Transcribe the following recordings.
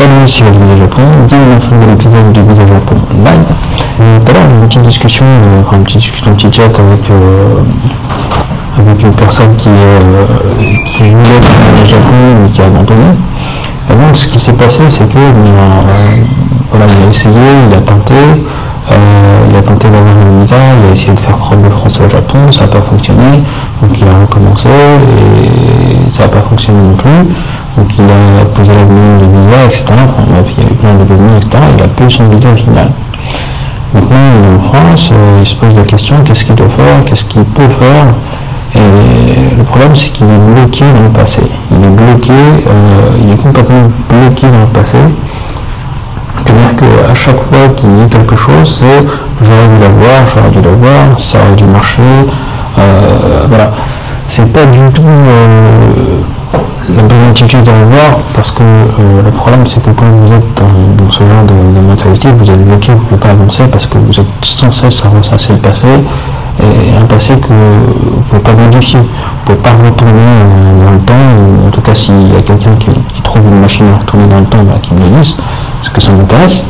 salut sur le Visa Japon, bienvenue dans un épisode du Visa Japon. Euh, Tout à l'heure, une petite discussion, euh, enfin une petite discussion, un petit chat avec, euh, avec une personne qui, euh, qui voulait au Japon mais qui a abandonné. Et donc, ce qui s'est passé, c'est que euh, voilà, il a essayé, il a tenté, euh, il a tenté d'avoir un visa, il a essayé de faire preuve de français au Japon, ça n'a pas fonctionné, donc il a recommencé et ça n'a pas fonctionné non plus. Donc il a posé la demande de visa, etc. Il y a eu plein d'événements, etc. Il a pas son visa au final. Maintenant, en France, euh, il se pose la question qu'est-ce qu'il doit faire, qu'est-ce qu'il peut faire. Et le problème, c'est qu'il est bloqué dans le passé. Il est bloqué, euh, il est complètement bloqué dans le passé. C'est-à-dire qu'à chaque fois qu'il dit quelque chose, c'est j'aurais dû l'avoir, j'aurais dû l'avoir, ça aurait dû marcher. Euh, voilà. C'est pas du tout la bonne attitude à avoir parce que euh, le problème c'est que quand vous êtes dans, ce genre de, de mentalité, vous êtes bloqué, vous ne pouvez pas avancer parce que vous êtes sans cesse ressasser le passé et un passé que vous ne pouvez pas modifier. Vous ne pouvez pas retourner euh, dans le temps, ou en tout cas s'il y a quelqu'un qui, qui trouve une machine à retourner dans le temps, bah, qu'il me le dise, parce que ça m'intéresse.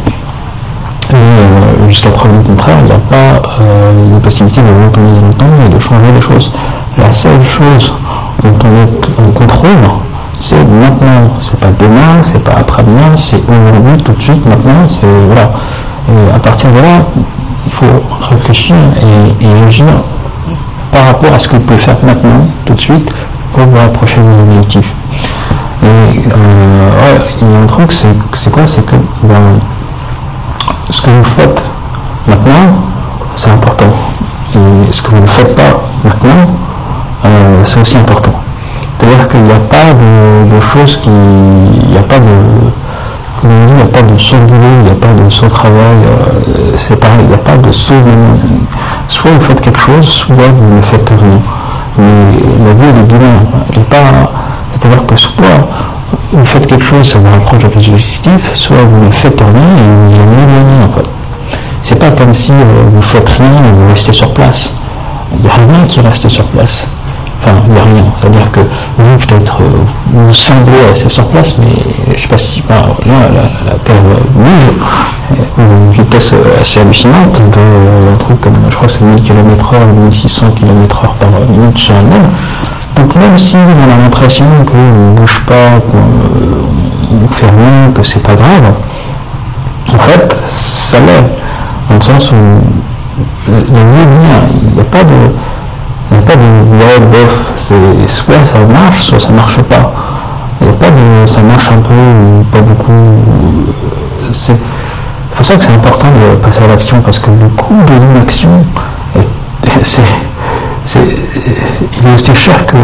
Et euh, jusqu'à preuve du contraire, il n'y a pas euh, la possibilité de retourner dans le temps et de changer les choses. La seule chose dont on est en contrôle, c'est maintenant. C'est pas demain, c'est pas après-demain, c'est aujourd'hui, tout de suite, maintenant. C'est voilà. Et à partir de là, il faut réfléchir et, agir par rapport à ce que vous pouvez faire maintenant, tout de suite, pour vous rapprocher de vos. Et euh, il y a un truc, c'est c'est quoi? C'est que ben, ce que vous faites maintenant, c'est important. Et ce que vous ne faites pas maintenant, euh, c'est aussi important. C'est-à-dire qu'il n'y a pas de, de choses qui. Il n'y a pas de. Comme on dit, il n'y a pas de saut de boulot, il n'y a pas de saut de travail, euh, c'est pareil, il n'y a pas de saut. Soit vous faites quelque chose, soit vous ne faites rien. Mais la vie est bilan. Elle. C'est-à-dire que soit vous faites quelque chose, ça vous rapproche de votre objectif, soit vous ne faites rien et vous vous en éloignez en fait. C'est pas comme si euh, vous faites rien et vous restez sur place. Il n'y a rien qui reste sur place. Enfin, il n'y a rien. C'est-à-dire que vous, peut-être, euh, vous semblez rester sur place, mais je ne sais pas si là, la, Terre bouge à une vitesse euh, assez hallucinante, euh, un truc comme, je crois que c'est 1000 km h 1600 km h par minute sur un même. Donc même si on a l'impression qu'on ne bouge pas, qu'on fait rien, que c'est pas grave, en fait, ça l'est. Dans le sens où il n'y a pas de. De ouais, bof, c'est soit ça marche, soit ça marche pas. Pas de ça marche un peu ou pas beaucoup. C'est pour ça que c'est important de passer à l'action parce que le coût de l'inaction, est- c'est, c'est, il est aussi cher que.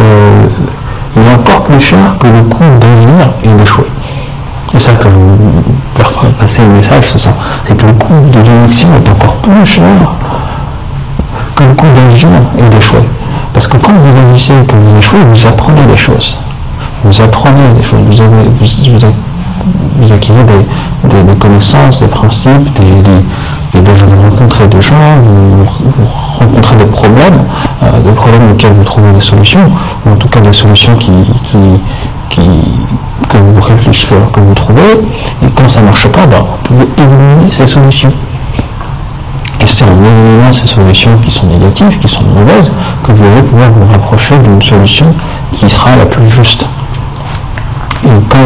Il est encore plus cher que le coût d'agir et d'échouer. C'est ça que je faire passer le message, c'est ça. C'est que le coût de l'inaction est encore plus cher que le coût d'agir et d'échouer. Parce que quand vous agissez et que vous échouez, vous apprenez des choses. Vous apprenez des choses, vous, avez, vous, vous, acquérez des, connaissances, des principes, des, des, des- vous rencontrez des gens, vous, rencontrez des problèmes, euh, des problèmes auxquels vous trouvez des solutions, ou en tout cas des solutions qui, qui, qui, que vous réfléchissez, que vous trouvez, et quand ça ne marche pas, bah, vous pouvez éliminer ces solutions. C'est en éliminant ces solutions qui sont négatives, qui sont mauvaises, que vous allez pouvoir vous rapprocher d'une solution qui sera la plus juste. Et quand,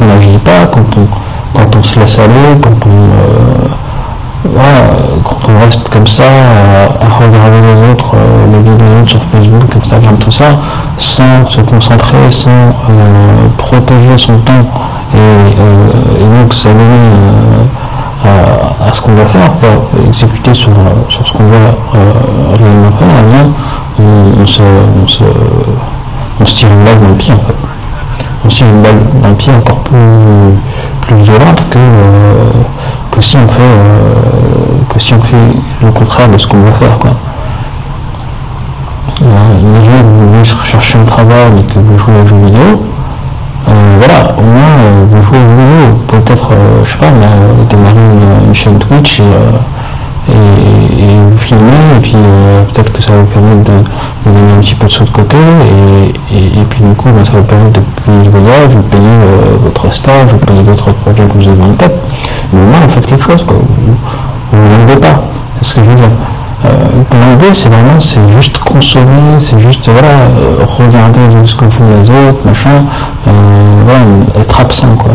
on- n'agit pas, quand on, se laisse aller, quand on, euh, reste comme ça à, à regarder les autres, euh, les vidéos sur Facebook, Instagram, tout ça, sans se concentrer, sans euh, protéger son temps et, et donc euh, à, à ce qu'on va faire, exécuter sur, sur ce qu'on va euh, réellement faire, eh bien, on, on se, on, se, on se tire une balle dans le pied en fait. On se tire une balle dans le pied encore plus, plus violente que, euh, que, si on fait, euh, que si on fait le contraire de ce qu'on veut faire. Quoi. Imaginez que vous voulez chercher un travail et que vous jouez aux jeux vidéo, euh, voilà, au moins euh, vous jouez aux jeux vidéo, peut-être, euh, je sais pas, mais, euh, démarrer une, chaîne Twitch et, euh, et, et vous filmer, et puis euh, peut-être que ça va vous permettre de, de gagner un petit peu de sous de côté, et, puis du coup, ben, ça va permettre de payer le voyage, vous payer votre stage, vous payer d'autres projets que vous avez en tête. Mais au moins, vous faites quelque chose, quoi. Vous ne pas. C'est ce que je veux dire. Euh, L'idée, c'est vraiment, c'est juste consommer, c'est juste, voilà, euh, regarder ce que font les autres, machin, euh, être absent, quoi.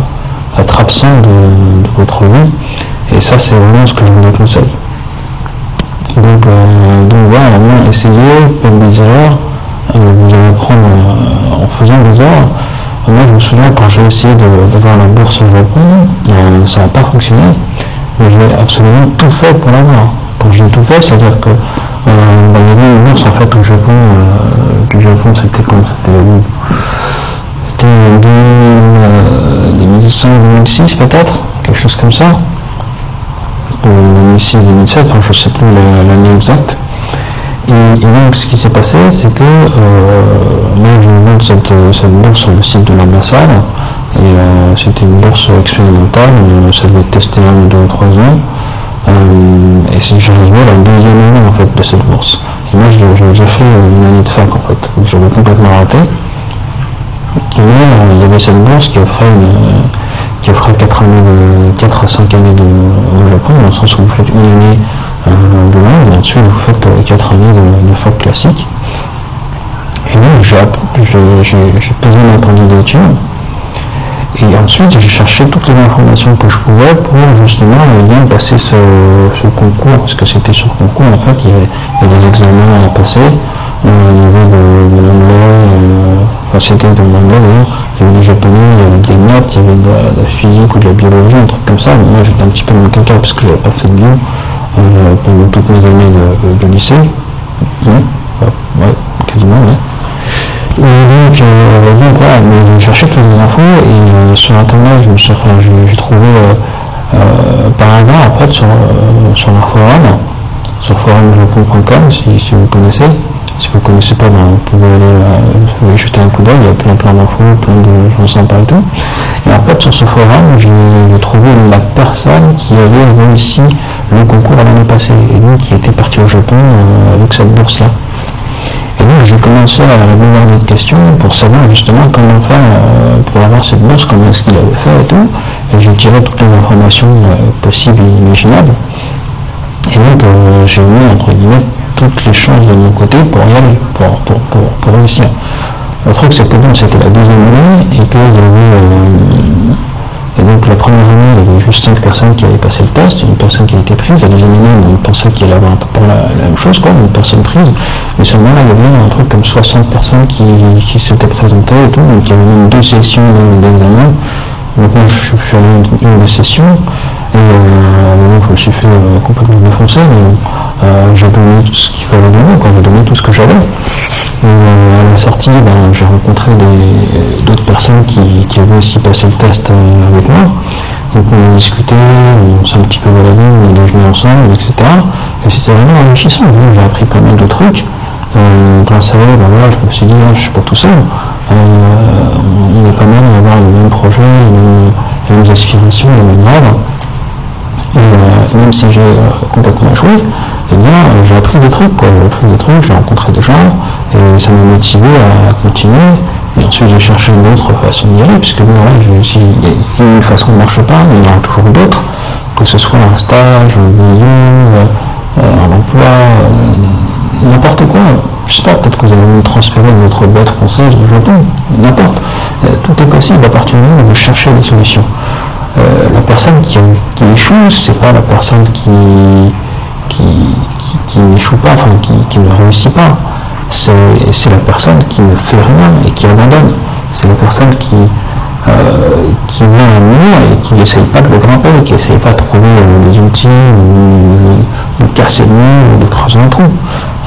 Être absent de, votre vie. Et ça, c'est vraiment ce que je vous déconseille. Donc, euh, donc voilà, essayez, faites des erreurs, vous allez apprendre en faisant des erreurs. Moi, je me souviens quand j'ai essayé de, voir la bourse au Japon, ça n'a pas fonctionné, mais j'ai absolument tout fait pour l'avoir quand j'ai tout fait, c'est-à-dire que euh, bah, il y avait une bourse en fait au Japon, euh, Japon c'était quand C'était en 2005-2006 peut-être, quelque chose comme ça. Ou 2006-2007, je ne sais plus l'année exacte. Et, donc ce qui s'est passé, c'est que euh, moi je monte cette, cette bourse sur le site de l'ambassade, et euh, c'était une bourse expérimentale, ça devait être testé un deux ou trois ans. Euh, et j'arrivais à la deuxième année en fait de cette bourse. Et moi j'ai déjà fait une année de fac en fait, donc j'avais complètement raté. Euh, il y avait cette bourse qui offrait qui offrait 4, années de, 4 à 5 années de, au Japon, dans le sens où vous faites une année euh, de langue, et ensuite vous faites 4 années de, fac classique. Et donc j'ai posé ma candidature. Et ensuite, j'ai cherché toutes les informations que je pouvais pour justement bien passer ce, concours, parce que c'était sur concours, en fait, il y, avait, des examens à passer, euh, il y avait de, l'anglais, euh, de l'anglais d'ailleurs, il y avait du japonais, il y avait des maths, il y avait de la, physique ou de la biologie, un truc comme ça. moi, j'étais un petit peu dans le caca parce que je n'avais pas fait de bio euh, pendant toutes mes années de, lycée. ouais, quasiment. Et donc, euh, donc voilà, les infos et euh, sur internet, je me suis, j'ai trouvé euh, par hasard en fait sur, sur forum, sur forumjapon.com si, si vous connaissez. Si vous ne connaissez pas, ben, vous pouvez aller jeter un coup d'œil, il y a plein plein d'infos, plein de gens sympas et tout. Et en fait sur ce forum, j'ai trouvé la personne qui avait réussi le concours l'année passée et donc qui était parti au Japon avec cette bourse-là. Et donc j'ai commencé à bombarder de questions pour savoir justement comment faire euh, pour avoir cette bourse, comment est-ce qu'il avait fait et tout. Et j'ai tiré toutes les informations euh, possibles et imaginables. Et donc euh, j'ai mis entre guillemets toutes les chances de mon côté pour y aller, pour, réussir. Le truc c'est que bon, c'était la deuxième année et qu'il y avait et donc la première année, il y avait juste 5 personnes qui avaient passé le test, une personne qui a été prise. La deuxième année, on pensait qu'il allait avoir un peu pour la, même chose, quoi, une personne prise. Mais seulement là, il y avait un truc comme 60 personnes qui, qui s'étaient présentées et tout. Donc il y avait même deux sessions d'examen. Donc moi, je, suis allé une des sessions. Et euh, je me suis fait euh, complètement défoncer. Mais euh, j'ai donné tout ce qu'il fallait donner, quoi. J'ai donné tout ce que j'avais. Euh, à la sortie, ben, j'ai rencontré d'autres personnes qui, avaient aussi passé le test euh, avec moi. Donc on a discuté, on s'est un petit peu baladé, on a déjeuné ensemble, etc. Et c'était vraiment enrichissant. J'ai appris pas mal de trucs. Euh, grâce à eux, ben, voilà, je me suis dit, ah, je ne suis pas tout seul. on est pas mal à avoir le même projet, les mêmes, aspirations, les mêmes rêves. Et même si j'ai complètement échoué, eh bien, j'ai appris des trucs, quoi. J'ai appris des trucs, j'ai rencontré des gens, et ça m'a motivé à continuer. Et ensuite, j'ai cherché d'autres façons d'y aller, puisque bon, si, une façon ne marche pas, il y en a toujours d'autres, que ce soit un stage, un boulot, euh, un emploi, euh, n'importe quoi. Je sais pas, peut-être que vous allez me transférer votre bête française au Japon, n'importe. Euh, tout est possible à partir du moment où vous cherchez des solutions. la personne qui, qui échoue, c'est pas la personne qui, qui, n'échoue pas, enfin qui ne réussit pas c'est la personne qui ne fait rien et qui abandonne. C'est la personne qui, euh, qui met un mur et qui n'essaye pas de le grimper, qui n'essaye pas de trouver euh, des outils, ou, de casser le mur, ou de creuser un trou.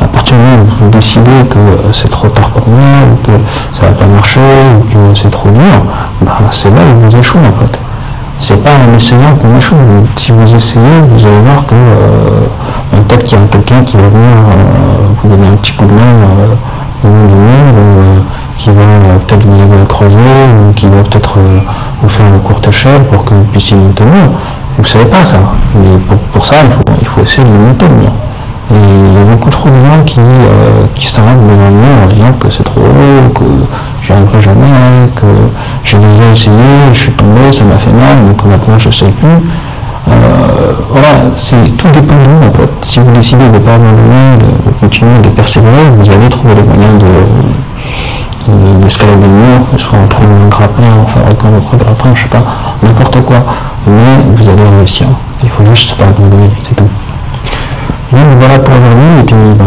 À partir du moment où vous décidez que euh, c'est trop tard pour moi, ou que ça va pas marcher, ou que c'est trop dur, bah, c'est là où vous échouez en fait. C'est pas en essayant qu'on échoue. Si vous essayez, vous allez voir que peut-être qu'il y a quelqu'un qui va venir euh, vous donner un petit coup de main euh, au nom du monde, euh, qui va peut-être vous aider à creuser, ou qui va peut-être vous faire une courte échelle pour que vous puissiez monter le mur. Vous ne savez pas ça. Mais pour, ça, il faut, essayer de monter le. Et il y a beaucoup trop de gens qui, euh, qui s'arrêtent devant le en disant que c'est trop haut, que j'y arriverai jamais, que j'ai déjà essayé, je suis tombé, ça m'a fait mal, donc maintenant je ne sais plus. Euh, voilà, c'est tout dépend de vous en fait. Si vous décidez de ne pas abandonner, de, continuer, de persévérer, vous allez trouver des moyens de, d'escalader le mur, soit en trouvant un grappin, en fabriquant votre grappin, je sais pas, n'importe quoi. Mais vous allez réussir. Il faut juste pas abandonner, c'est tout. voilà pour aujourd'hui, et puis ben,